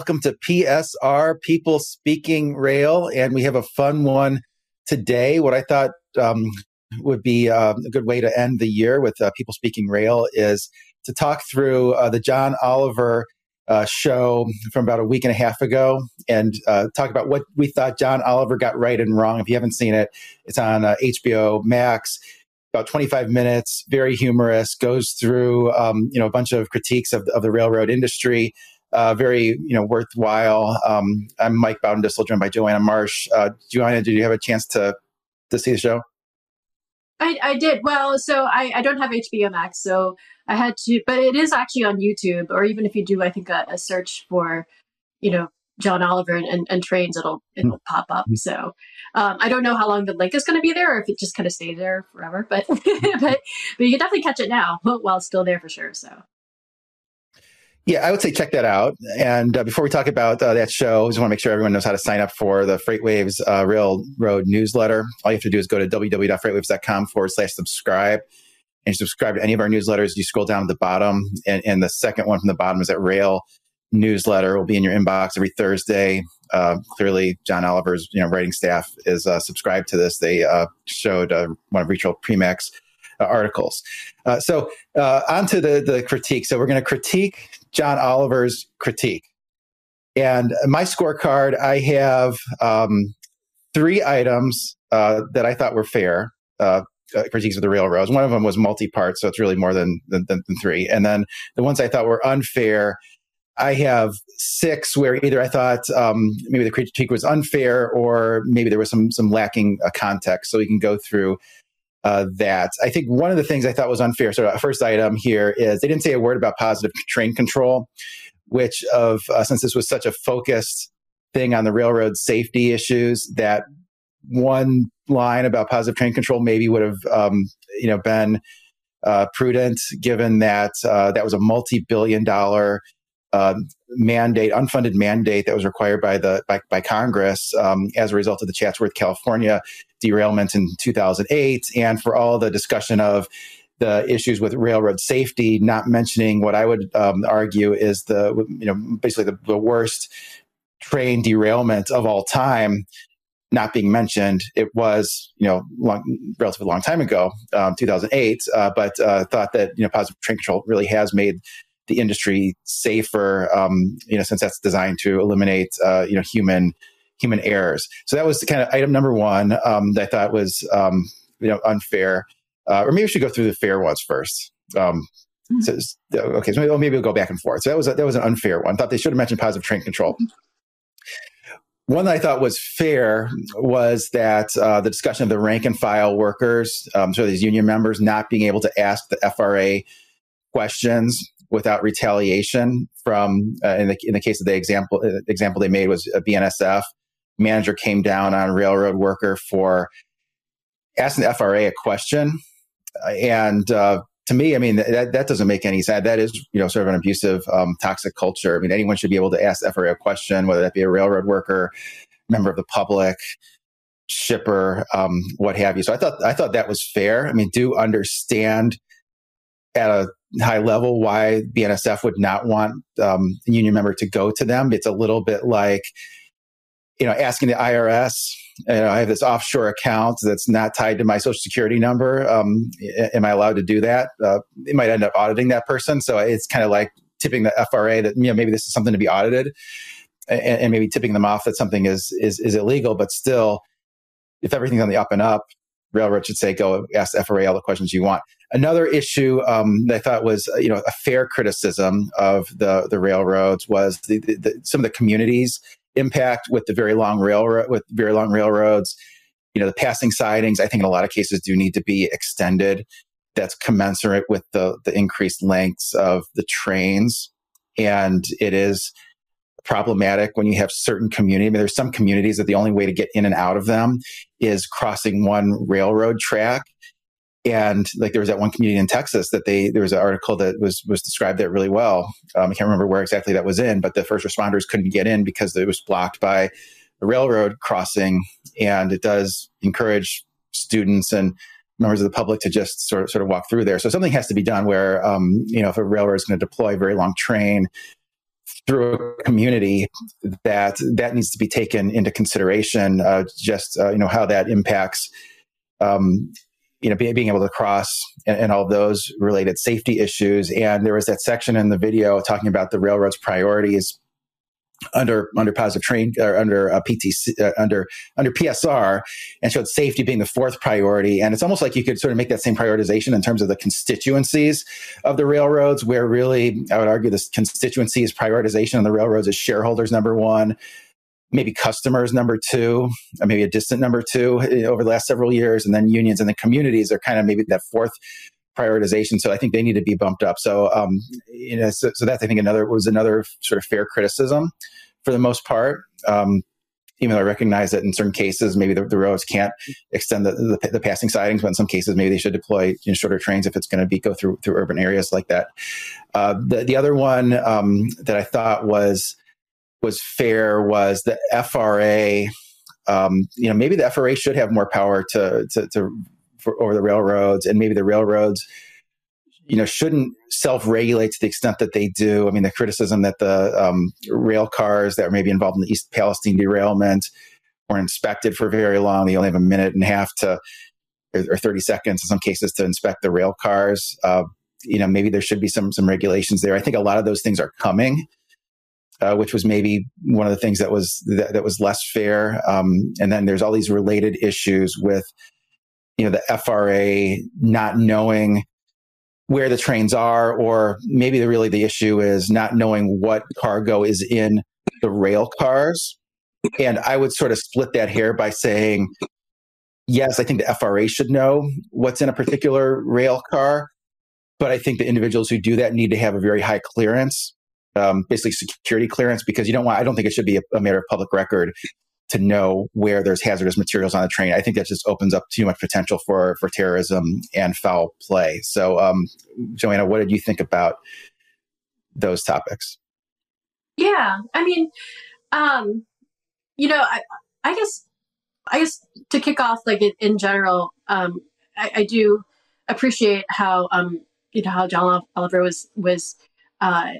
Welcome to PSR, People Speaking Rail. And we have a fun one today. What I thought um, would be uh, a good way to end the year with uh, People Speaking Rail is to talk through uh, the John Oliver uh, show from about a week and a half ago and uh, talk about what we thought John Oliver got right and wrong. If you haven't seen it, it's on HBO uh, Max about 25 minutes, very humorous, goes through um, you know a bunch of critiques of, of the railroad industry. Uh, very you know worthwhile. Um, I'm Mike Baudendistel, joined by Joanna Marsh. Uh, Joanna, did you have a chance to to see the show? I, I did. Well, so I, I don't have HBO Max, so I had to, but it is actually on YouTube, or even if you do, I think a, a search for, you know, John Oliver and, and, and trains, it'll it'll mm. pop up. So um, I don't know how long the link is going to be there, or if it just kind of stays there forever. But but but you can definitely catch it now while it's still there for sure. So. Yeah, I would say check that out. And uh, before we talk about uh, that show, I just want to make sure everyone knows how to sign up for the FreightWaves uh, Railroad newsletter. All you have to do is go to www.freightwaves.com forward slash subscribe and subscribe to any of our newsletters. You scroll down to the bottom, and, and the second one from the bottom is that Rail newsletter will be in your inbox every Thursday. Uh, clearly, John Oliver's you know writing staff is uh, subscribed to this. They uh, showed one of Rachel Premack's uh, articles. Uh, so to the the critique. So we're going to critique John Oliver's critique. And my scorecard, I have um, three items that I thought were fair. critiques of the railroads. One of them was multi-part, so it's really more than, than, than three. And then the ones I thought were unfair, I have six where either I thought um, maybe the critique was unfair or maybe there was some some lacking uh, context. So we can go through uh, that. I think one of the things I thought was unfair. So, first item here is they didn't say a word about positive train control, which of uh, since this was such a focused thing on the railroad safety issues, that one line about positive train control maybe would have um, you know been uh, prudent, given that uh, that was a multi-billion dollar uh, mandate, unfunded mandate that was required by the by, by Congress um, as a result of the Chatsworth, California derailment in 2008, and for all the discussion of the issues with railroad safety, not mentioning what I would um, argue is the you know basically the, the worst train derailment of all time not being mentioned. It was, you know, long, relatively long time ago, um, 2008, uh, but uh, thought that, you know, positive train control really has made the industry safer, um, you know, since that's designed to eliminate, uh, you know, human human errors. So that was kind of item number one um, that I thought was, um, you know, unfair. Uh, or maybe we should go through the fair ones first. Um, hmm. so, okay, so maybe, maybe, we'll go back and forth. So that was a, that was an unfair one. I thought they should have mentioned positive train control. One that I thought was fair was that uh, the discussion of the rank and file workers, um, so these union members not being able to ask the FRA questions without retaliation from uh, in the in the case of the example uh, example they made was a BNSF manager came down on railroad worker for asking the FRA a question uh, and uh, to me, I mean that, that doesn't make any sense. That is, you know, sort of an abusive, um, toxic culture. I mean, anyone should be able to ask FRA a question, whether that be a railroad worker, member of the public, shipper, um, what have you. So I thought I thought that was fair. I mean, do understand at a high level why BNSF would not want um, a union member to go to them. It's a little bit like, you know, asking the IRS, you know, I have this offshore account that's not tied to my social security number. Um, am I allowed to do that? Uh, it might end up auditing that person. So it's kind of like tipping the FRA that, you know, maybe this is something to be audited and, and maybe tipping them off that something is, is, is illegal, but still, if everything's on the up and up, railroad should say, go ask FRA all the questions you want. Another issue um, that I thought was, uh, you know, a fair criticism of the the railroads was the, the, the, some of the communities impact with the very long railroad with very long railroads. You know, the passing sidings. I think in a lot of cases do need to be extended. That's commensurate with the the increased lengths of the trains, and it is problematic when you have certain community. I mean, there's some communities that the only way to get in and out of them is crossing one railroad track. And like there was that one community in Texas that they there was an article that was was described that really well. Um, I can't remember where exactly that was in, but the first responders couldn't get in because it was blocked by a railroad crossing. And it does encourage students and members of the public to just sort of sort of walk through there. So something has to be done where um, you know if a railroad is going to deploy a very long train through a community that that needs to be taken into consideration. Uh, just uh, you know how that impacts. Um, you know, being able to cross and, and, all those related safety issues. And there was that section in the video talking about the railroad's priorities under under positive train or under uh, PTC uh, under under PSR and showed safety being the fourth priority and it's almost like you could sort of make that same prioritization in terms of the constituencies of the railroads where really I would argue this constituencies prioritization of the railroads is shareholders number 1 maybe customers number 2 or maybe a distant number 2 eh, over the last several years and then unions and the communities are kind of maybe that fourth prioritization. So I think they need to be bumped up. So, um, you know, so, so that's, I think, another was another sort of fair criticism for the most part. Um, even though I recognize that in certain cases, maybe the, the roads can't extend the, the, the, passing sidings, but in some cases, maybe they should deploy you know, shorter trains if it's going to be go through through urban areas like that. Uh, the the other one um, that I thought was was fair was the FRA. Um, you know, maybe the FRA should have more power to to, to for, over the railroads, and maybe the railroads, you know, shouldn't self-regulate to the extent that they do. I mean, the criticism that the um, rail cars that were maybe involved in the East Palestine derailment weren't inspected for very long. They only have a minute and a half to, or 30 seconds in some cases to inspect the rail cars. Uh, you know, maybe there should be some some regulations there. I think a lot of those things are coming. Uh, which was maybe one of the things that was that, that was less fair. Um, and then there's all these related issues with you know, the FRA not knowing where the trains are, or maybe the, really the issue is not knowing what cargo is in the rail cars. And I would sort of split that hair by saying, yes, I think the FRA should know what's in a particular rail car, but I think the individuals who do that need to have a very high clearance, um, basically security clearance, because you don't want, I don't think it should be a, a matter of public record to know where there's hazardous materials on the train. I think that just opens up too much potential for for terrorism and foul play. So, um, Joanna, what did you think about those topics? Yeah, I mean, um, you know, I, I guess, I guess to kick off, like in, in general, um, I, I, do appreciate how, um, you know, how John Oliver was was uh,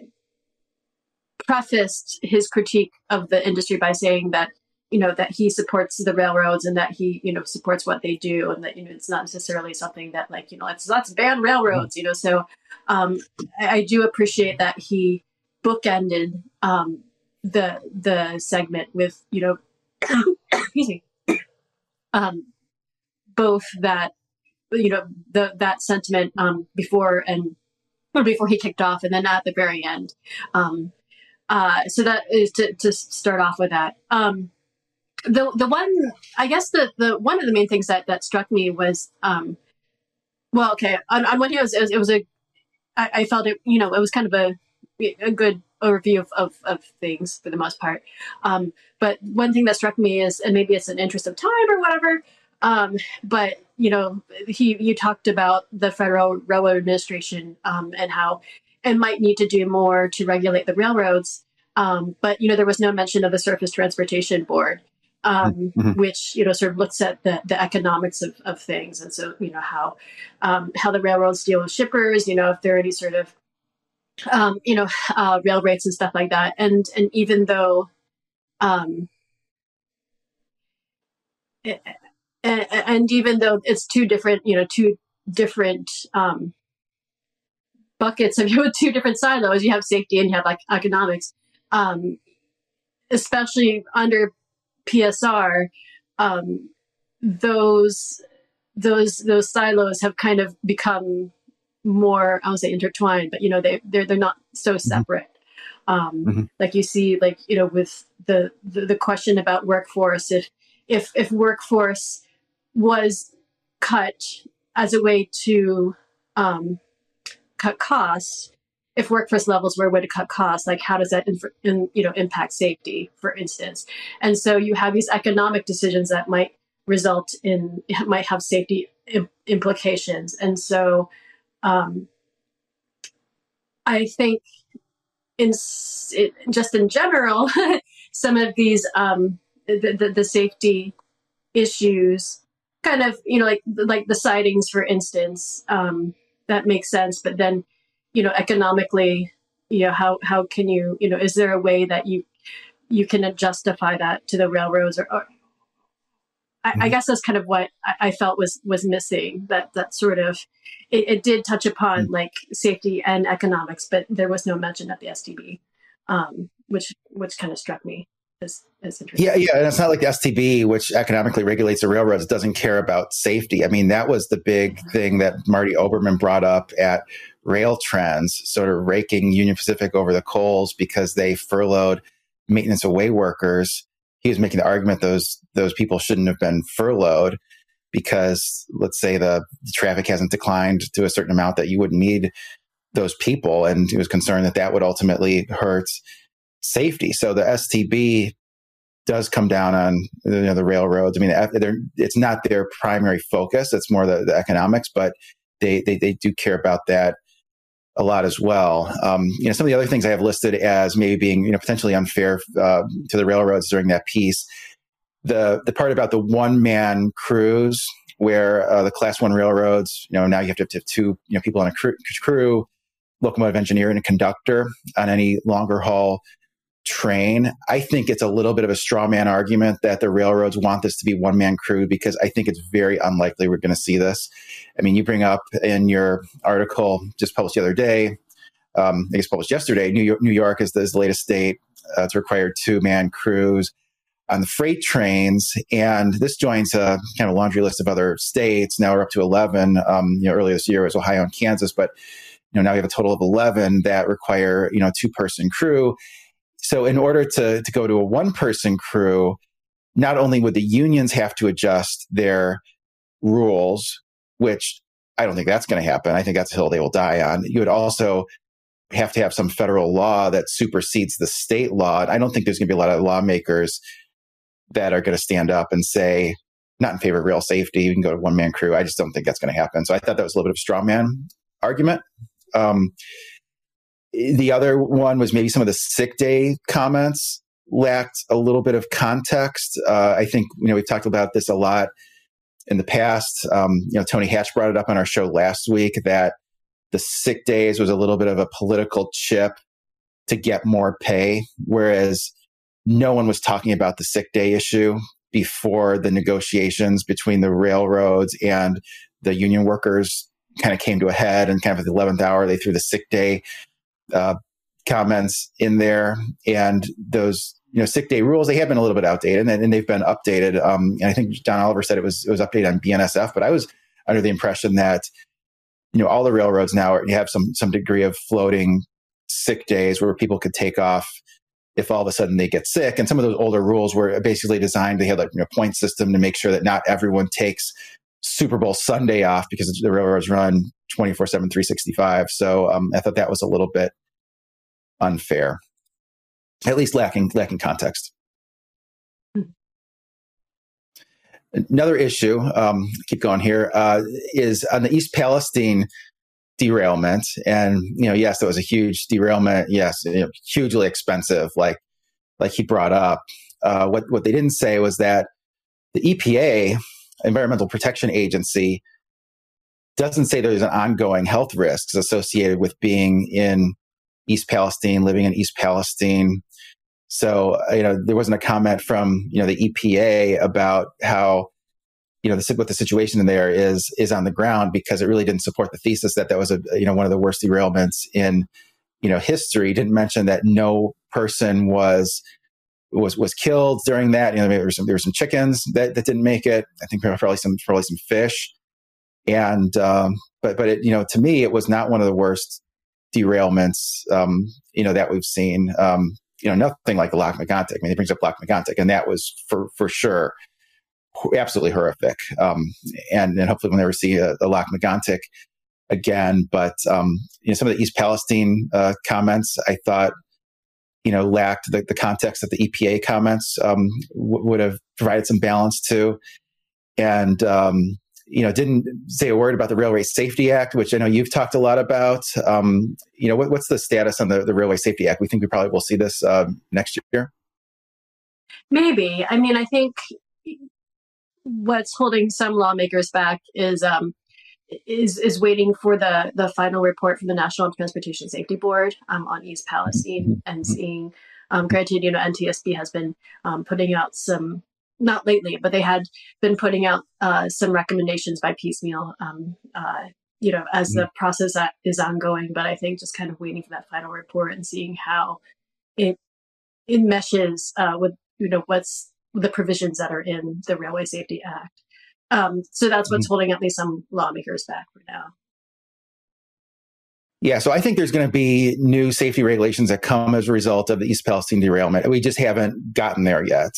prefaced his critique of the industry by saying that you know that he supports the railroads and that he you know supports what they do and that you know it's not necessarily something that like you know let's let's ban railroads you know so um, I, I, do appreciate that he bookended um, the the segment with you know excuse me um, both that you know the that sentiment um, before and before he kicked off and then at the very end um, uh, so that is to, to start off with that. Um, the the one I guess the the one of the main things that that struck me was um well okay on, on one hand it was, it was, it was a I, I, felt it you know it was kind of a a good overview of, of, of things for the most part. Um, but one thing that struck me is and maybe it's an interest of time or whatever um, but you know he you talked about the federal railroad administration um, and how it might need to do more to regulate the railroads. Um, but you know there was no mention of the surface transportation board um, mm-hmm. which you know sort of looks at the, the economics of, of things, and so you know how um, how the railroads deal with shippers, you know if there are any sort of um, you know uh, rail rates and stuff like that, and and even though um, and, and even though it's two different you know two different um, buckets of you have two different silos, you have safety and you have like economics. Um, especially under PSR, um, those those those silos have kind of become more I would say intertwined, but you know they they're they're not so mm-hmm. separate. Um, mm-hmm. Like you see, like you know, with the, the the question about workforce, if if if workforce was cut as a way to um, cut costs, if workforce levels were a way to cut costs, like how does that inf- in, you know impact safety, for instance? And so you have these economic decisions that might result in might have safety implications, and so um, I think in it, just in general, some of these um, the, the, the safety issues kind of you know like like the sidings for instance um, that makes sense but then you know, economically, you know how how can you you know is there a way that you you can justify that to the railroads or, or I, I, mm-hmm. guess that's kind of what I, I, felt was was missing. That that sort of it, it did touch upon mm-hmm. like safety and economics, but there was no mention of the STB, um, which which kind of struck me interesting. Yeah, yeah, and it's not like the STB, which economically regulates the railroads, doesn't care about safety. I mean, that was the big mm-hmm. thing that Marty Oberman brought up at Rail Trends, sort of raking Union Pacific over the coals because they furloughed maintenance of way workers he was making the argument those those people shouldn't have been furloughed because let's say the, the traffic hasn't declined to a certain amount that you wouldn't need those people, and he was concerned that that would ultimately hurt safety. So the STB does come down on you know, the railroads. I mean, it's not their primary focus; it's more the, the economics, but they, they they do care about that a lot as well. Um, you know, some of the other things I have listed as maybe being you know potentially unfair uh, to the railroads during that piece. The the part about the one man crews where uh, the class one railroads, you know, now you have to have two you know people on a crew, crew locomotive engineer and a conductor on any longer haul train. I think it's a little bit of a straw man argument that the railroads want this to be one man crew because I think it's very unlikely we're going to see this. I mean, you bring up in your article just published the other day, um, I guess published yesterday, New York, New York is the, is the latest state uh, to require two man crews on the freight trains. And this joins a kind of laundry list of other states. Now we're up to 11. Um, you know, earlier this year was Ohio and Kansas, but you know, now we have a total of 11 that require, you know, two person crew so in order to, to go to a one person crew, not only would the unions have to adjust their rules, which I don't think that's going to happen. I think that's a hill they will die on. You would also have to have some federal law that supersedes the state law. I don't think there's going to be a lot of lawmakers that are going to stand up and say, not in favor of rail safety, you can go to one man crew. I just don't think that's going to happen. So I thought that was a little bit of a straw man argument. Um, the other one was maybe some of the sick day comments lacked a little bit of context. Uh, I think you know we've talked about this a lot in the past. Um, you know, Tony Hatch brought it up on our show last week that the sick days was a little bit of a political chip to get more pay, whereas no one was talking about the sick day issue before the negotiations between the railroads and the union workers kind of came to a head and kind of at the 11th hour they threw the sick day uh, comments in there, and those you know sick day rules they have been a little bit outdated, and, and they've been updated. Um, and I think John Oliver said it was it was updated on BNSF, but I was under the impression that you know all the railroads now are, you have some some degree of floating sick days where people could take off if all of a sudden they get sick. And some of those older rules were basically designed. They had like you know point system to make sure that not everyone takes Super Bowl Sunday off because the railroads run 24 7, 365. So um, I thought that was a little bit unfair, at least lacking, lacking context. Another issue, um, keep going here, uh, is on the East Palestine derailment. And, you know, yes, that was a huge derailment. Yes, you know, hugely expensive, like, like he brought up. Uh, what, what they didn't say was that the EPA, Environmental Protection Agency, doesn't say there's an ongoing health risks associated with being in East Palestine, living in East Palestine. So, uh, you know, there wasn't a comment from, you know, the EPA about how, you know, the, what the situation in there is, is on the ground because it really didn't support the thesis that that was a, you know, one of the worst derailments in, you know, history. Didn't mention that no person was, was, was killed during that. You know, there were some, there were some chickens that, that didn't make it. I think probably some, probably some fish. And, um, but, but it, you know, to me, it was not one of the worst derailments, um, you know, that we've seen. Um, you know, nothing like the Lac Megantic. I mean, he brings up Lac Megantic, and that was for for sure absolutely horrific. Um, and and hopefully we'll never see a, a Lac Megantic again. But um, you know, some of the East Palestine uh, comments, I thought, you know, lacked the, the context that the EPA comments um, w- would have provided some balance to. And um, you know, didn't say a word about the Railway Safety Act, which I know you've talked a lot about. Um, you know, what, what's the status on the, the Railway Safety Act? We think we probably will see this uh, next year. Maybe. I mean, I think what's holding some lawmakers back is um, is is waiting for the the final report from the National Transportation Safety Board um, on East Palestine and seeing. Um, granted, you know, NTSB has been um, putting out some not lately, but they had been putting out uh, some recommendations by piecemeal, um, uh, you know, as the process is ongoing. But I think just kind of waiting for that final report and seeing how it it meshes uh, with you know what's the provisions that are in the Railway Safety Act. Um, so that's what's mm-hmm. holding at least some lawmakers back for now. Yeah, so I think there's going to be new safety regulations that come as a result of the East Palestine derailment. We just haven't gotten there yet.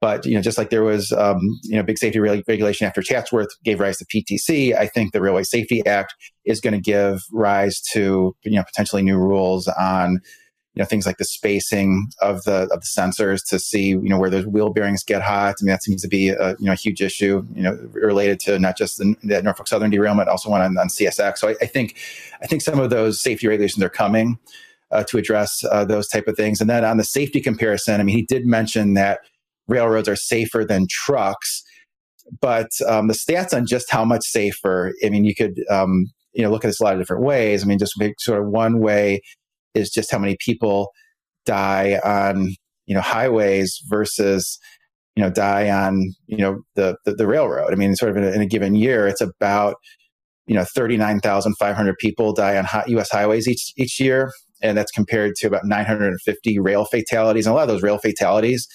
But you know, just like there was um, you know big safety regulation after Chatsworth gave rise to PTC, I think the Railway Safety Act is going to give rise to you know potentially new rules on you know things like the spacing of the of the sensors to see you know where those wheel bearings get hot. I mean that seems to be a you know a huge issue you know related to not just the, the Norfolk Southern derailment, also one on, on CSX. So I, I, think I think some of those safety regulations are coming uh, to address uh, those type of things. And then on the safety comparison, I mean he did mention that railroads are safer than trucks. But um, the stats on just how much safer, I mean, you could um, you know look at this a lot of different ways. I mean, just sort of one way is just how many people die on you know highways versus you know die on you know the the, the railroad. I mean, sort of in a, in a, given year, it's about you know thirty nine thousand five hundred people die on U.S. highways each each year, and that's compared to about nine hundred and fifty rail fatalities. And a lot of those rail fatalities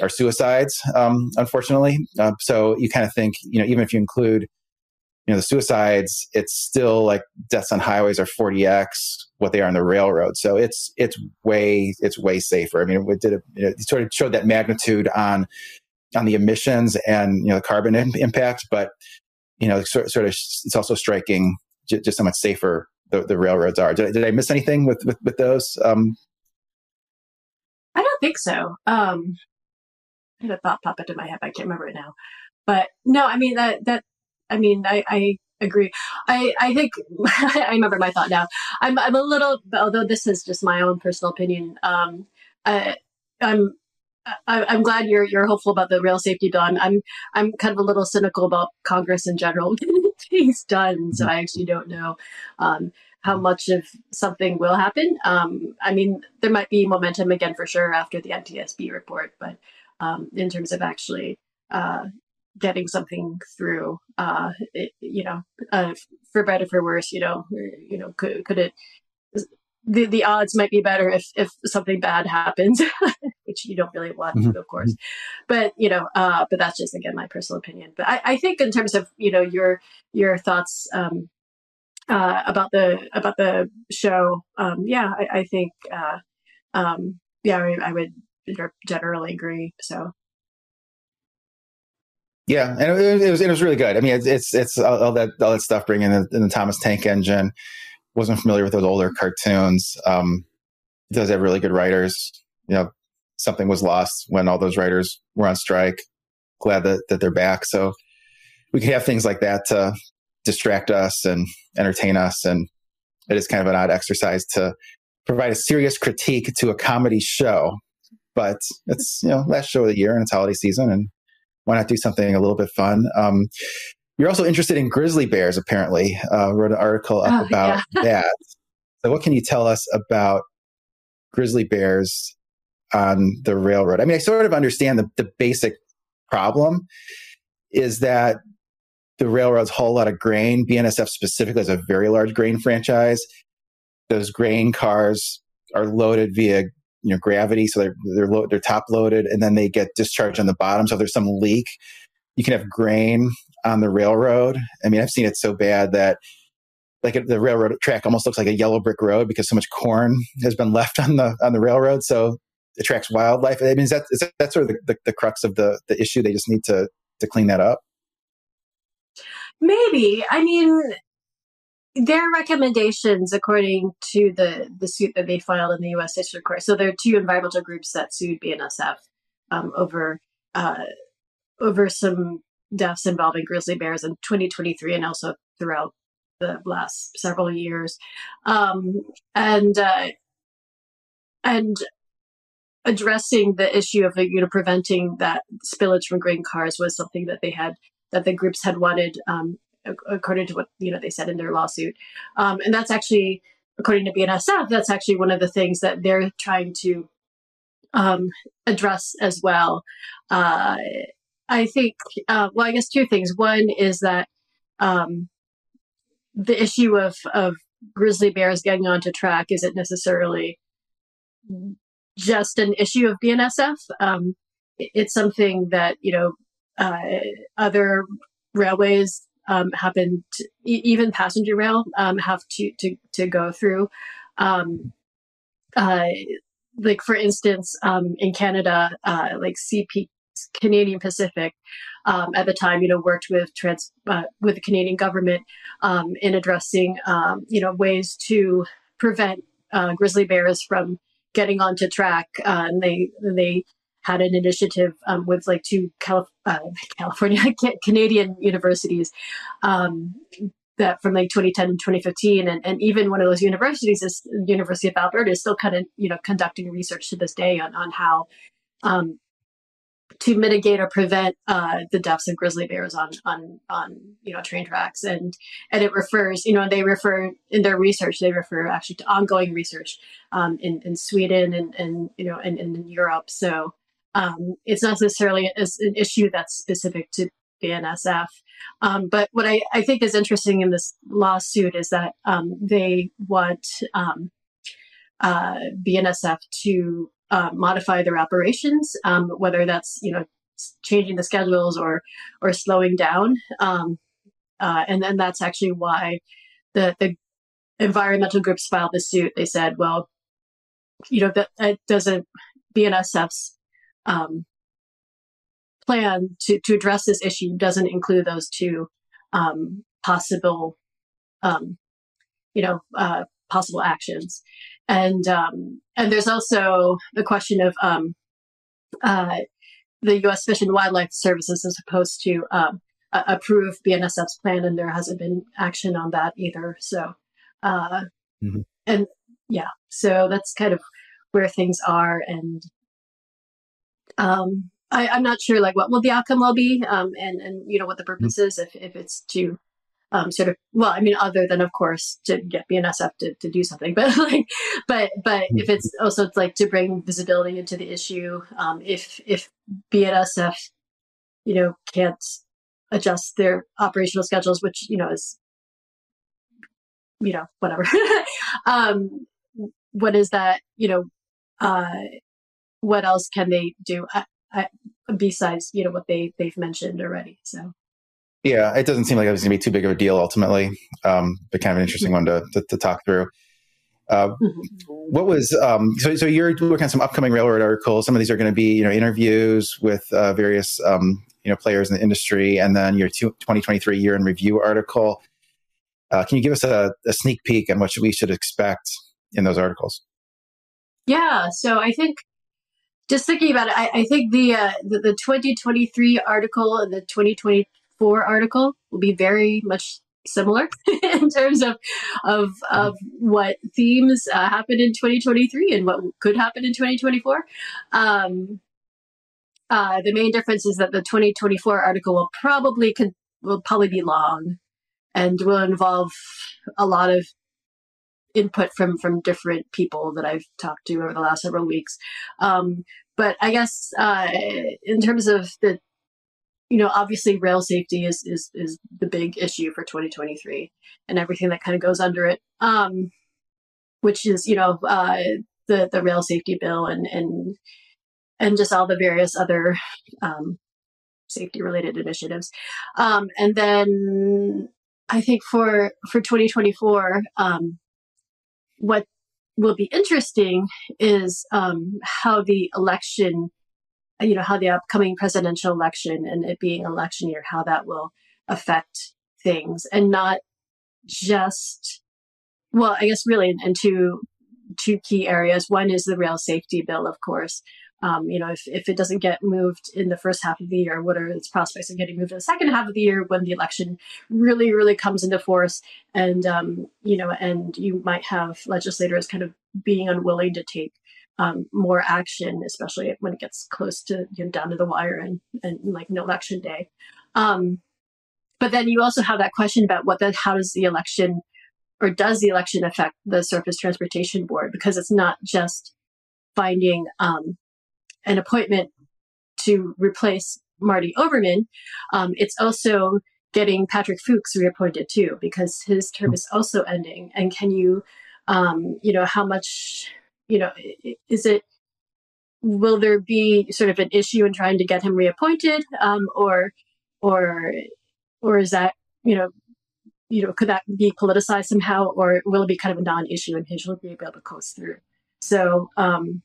are suicides, um, unfortunately. Uh, so you kind of think, you know, even if you include, you know, the suicides, it's still like deaths on highways are 40x what they are on the railroad. So it's it's way it's way safer. I mean, it did a, it sort of showed that magnitude on on the emissions and you know the carbon impact, but you know, sort, sort of it's also striking j- just how much safer the, the railroads are. Did, did I miss anything with with, with those? Um, I don't think so. Um, I had a thought pop into my head. I can't remember it now. But no, I mean that that I mean I, I agree. I I think I remember my thought now. I'm I'm a little although this is just my own personal opinion. Um, I, I'm I, am glad you're you're hopeful about the rail safety bill. I'm, I'm I'm kind of a little cynical about Congress in general He's done. So I actually don't know um, how much of something will happen. Um, I mean, there might be momentum again for sure after the NTSB report, but um, in terms of actually uh, getting something through. Uh, it, you know, uh, for better for worse, you know, you know, could could it? The, the odds might be better if, if something bad happens, which you don't really want mm-hmm. to, of course. But you know, uh, but that's just again my personal opinion. But I, I think in terms of you know your your thoughts um, uh, about the about the show, um, yeah, I, I think uh, um, yeah, I, I would generally agree. So. Yeah, and it, it was it was really good. I mean, it's it's, it's all, that all that stuff bringing in the, in the, Thomas Tank Engine. Wasn't familiar with those older cartoons. Um, it does have really good writers. You know, something was lost when all those writers were on strike. Glad that that they're back. So we can have things like that to distract us and entertain us. And it is kind of an odd exercise to provide a serious critique to a comedy show but it's you know last show of the year and it's holiday season, and why not do something a little bit fun? Um, you're also interested in grizzly bears, apparently. Uh, wrote an article up oh, about yeah. that. So, what can you tell us about grizzly bears on the railroad? I mean, I sort of understand the, the basic problem is that the railroads haul a lot of grain. BNSF specifically has a very large grain franchise. Those grain cars are loaded via you know gravity, so they're they're lo- they're top loaded, and then they get discharged on the bottom. So if there's some leak, you can have grain on the railroad. I mean, I've seen it so bad that like the railroad track almost looks like a yellow brick road because so much corn has been left on the on the railroad. So it attracts wildlife. I mean, is that is that sort of the, the, the crux of the the issue? They just need to to clean that up. Maybe. I mean, their recommendations, according to the, the suit that they filed in the U.S. District Court, so there are two environmental groups that sued BNSF um, over uh, over some deaths involving grizzly bears in 2023 and also throughout the last several years, um, and uh, and addressing the issue of you know preventing that spillage from grain cars was something that they had that the groups had wanted um, according to what you know they said in their lawsuit, um, and that's actually according to BNSF, that's actually one of the things that they're trying to um, address as well. Uh, I think, uh, well, I guess two things. One is that um, the issue of, of grizzly bears getting onto track isn't necessarily just an issue of BNSF. Um, it's something that, you know, uh, other railways um, happen, to, even passenger rail um, have to, to, to go through. Um, uh, like for instance, um, in Canada, uh, like CP Canadian Pacific um, at the time, you know, worked with trans uh, with the Canadian government um, in addressing, you know, ways to prevent uh, grizzly bears from getting onto track. Uh, and they they had an initiative um, with like two Calif- uh, California Canadian universities um, that from like 2010 and 2015 and, and even one of those universities is the university of alberta is still kind of you know conducting research to this day on, on how um, to mitigate or prevent uh, the deaths of grizzly bears on on on you know train tracks. And and it refers you know they refer in their research they refer actually to ongoing research um, in in Sweden and and you know and, and in Europe. So um, it's not necessarily an issue that's specific to BNSF um, but what I, I think is interesting in this lawsuit is that um, they want um, uh, BNSF to uh, modify their operations, um, whether that's you know changing the schedules or or slowing down. Um, uh, and then that's actually why the the environmental groups filed the suit. They said, well, you know that it doesn't BNSF's um, plan to to address this issue doesn't include those two um, possible, um, you know, uh, possible actions and um, and there's also the question of um, uh, the U.S. Fish and Wildlife Services is supposed to um, approve BNSF's plan, and there hasn't been action on that either. So, uh, mm-hmm. and yeah, so that's kind of where things are, and um, I, am not sure like what will the outcome will be, um, and and you know what the purpose mm-hmm. is if if it's to um, sort of well i mean other than of course to get bnsf to, to do something but like but but if it's also it's like to bring visibility into the issue um, if if bnsf you know can't adjust their operational schedules which you know is you know whatever um what is that you know uh what else can they do I, I, besides you know what they they've mentioned already so yeah, it doesn't seem like it was going to be too big of a deal ultimately, um, but kind of an interesting one to, to, to talk through. Uh, mm-hmm. what was um, so? So you're working on some upcoming railroad articles. Some of these are going to be you know interviews with uh, various um, you know players in the industry, and then your 2023 year in review article. Uh, can you give us a, a, sneak peek on what we should expect in those articles? Yeah, so I think just thinking about it, I, I think the, uh, the, the 2023 article and the 2024 article will be very much similar in terms of of of what themes uh, happened in 2023 and what could happen in 2024. Um, uh, the main difference is that the 2024 article will probably con- will probably be long and will involve a lot of input from from different people that I've talked to over the last several weeks. Um, but I guess uh, in terms of the you know, obviously rail safety is, is, is the big issue for 2023 and everything that kind of goes under it. Um, which is, you know, uh, the, the rail safety bill and, and, and just all the various other, um, safety related initiatives. Um, and then I think for, for 2024, um, what will be interesting is, um, how the election you know, how the upcoming presidential election and it being election year, how that will affect things and not just, well, I guess really in, in two, two key areas. One is the rail safety bill, of course. Um, you know, if, if it doesn't get moved in the first half of the year, what are its prospects of getting moved in the second half of the year when the election really, really comes into force? And, um, you know, and you might have legislators kind of being unwilling to take um, more action, especially when it gets close to you know, down to the wire and, and like an election day. Um, but then you also have that question about what the, how does the election or does the election affect the Surface Transportation Board? Because it's not just finding um, an appointment to replace Marty Oberman. Um, it's also getting Patrick Fuchs reappointed too, because his term is also ending. And can you, um, you know, how much, you know, is it, will there be sort of an issue in trying to get him reappointed, um, or, or, or is that, you know, you know, could that be politicized somehow, or will it be kind of a non-issue and he'll be able to coast through? So, um,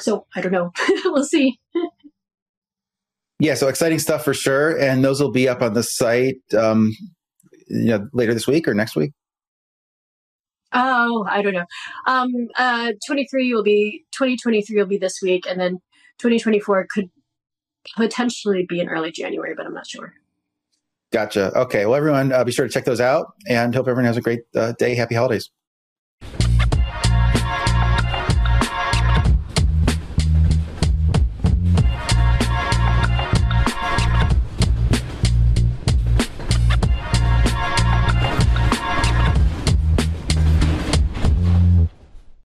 so I don't know. we'll see. yeah, so exciting stuff for sure, and those will be up on the site, um, you know, later this week or next week. Oh, I don't know. Um, uh, 23 will be 2023 will be this week, and then 2024 could potentially be in early January, but I'm not sure. Gotcha. Okay. Well, everyone, uh, be sure to check those out and hope everyone has a great uh, day. Happy holidays.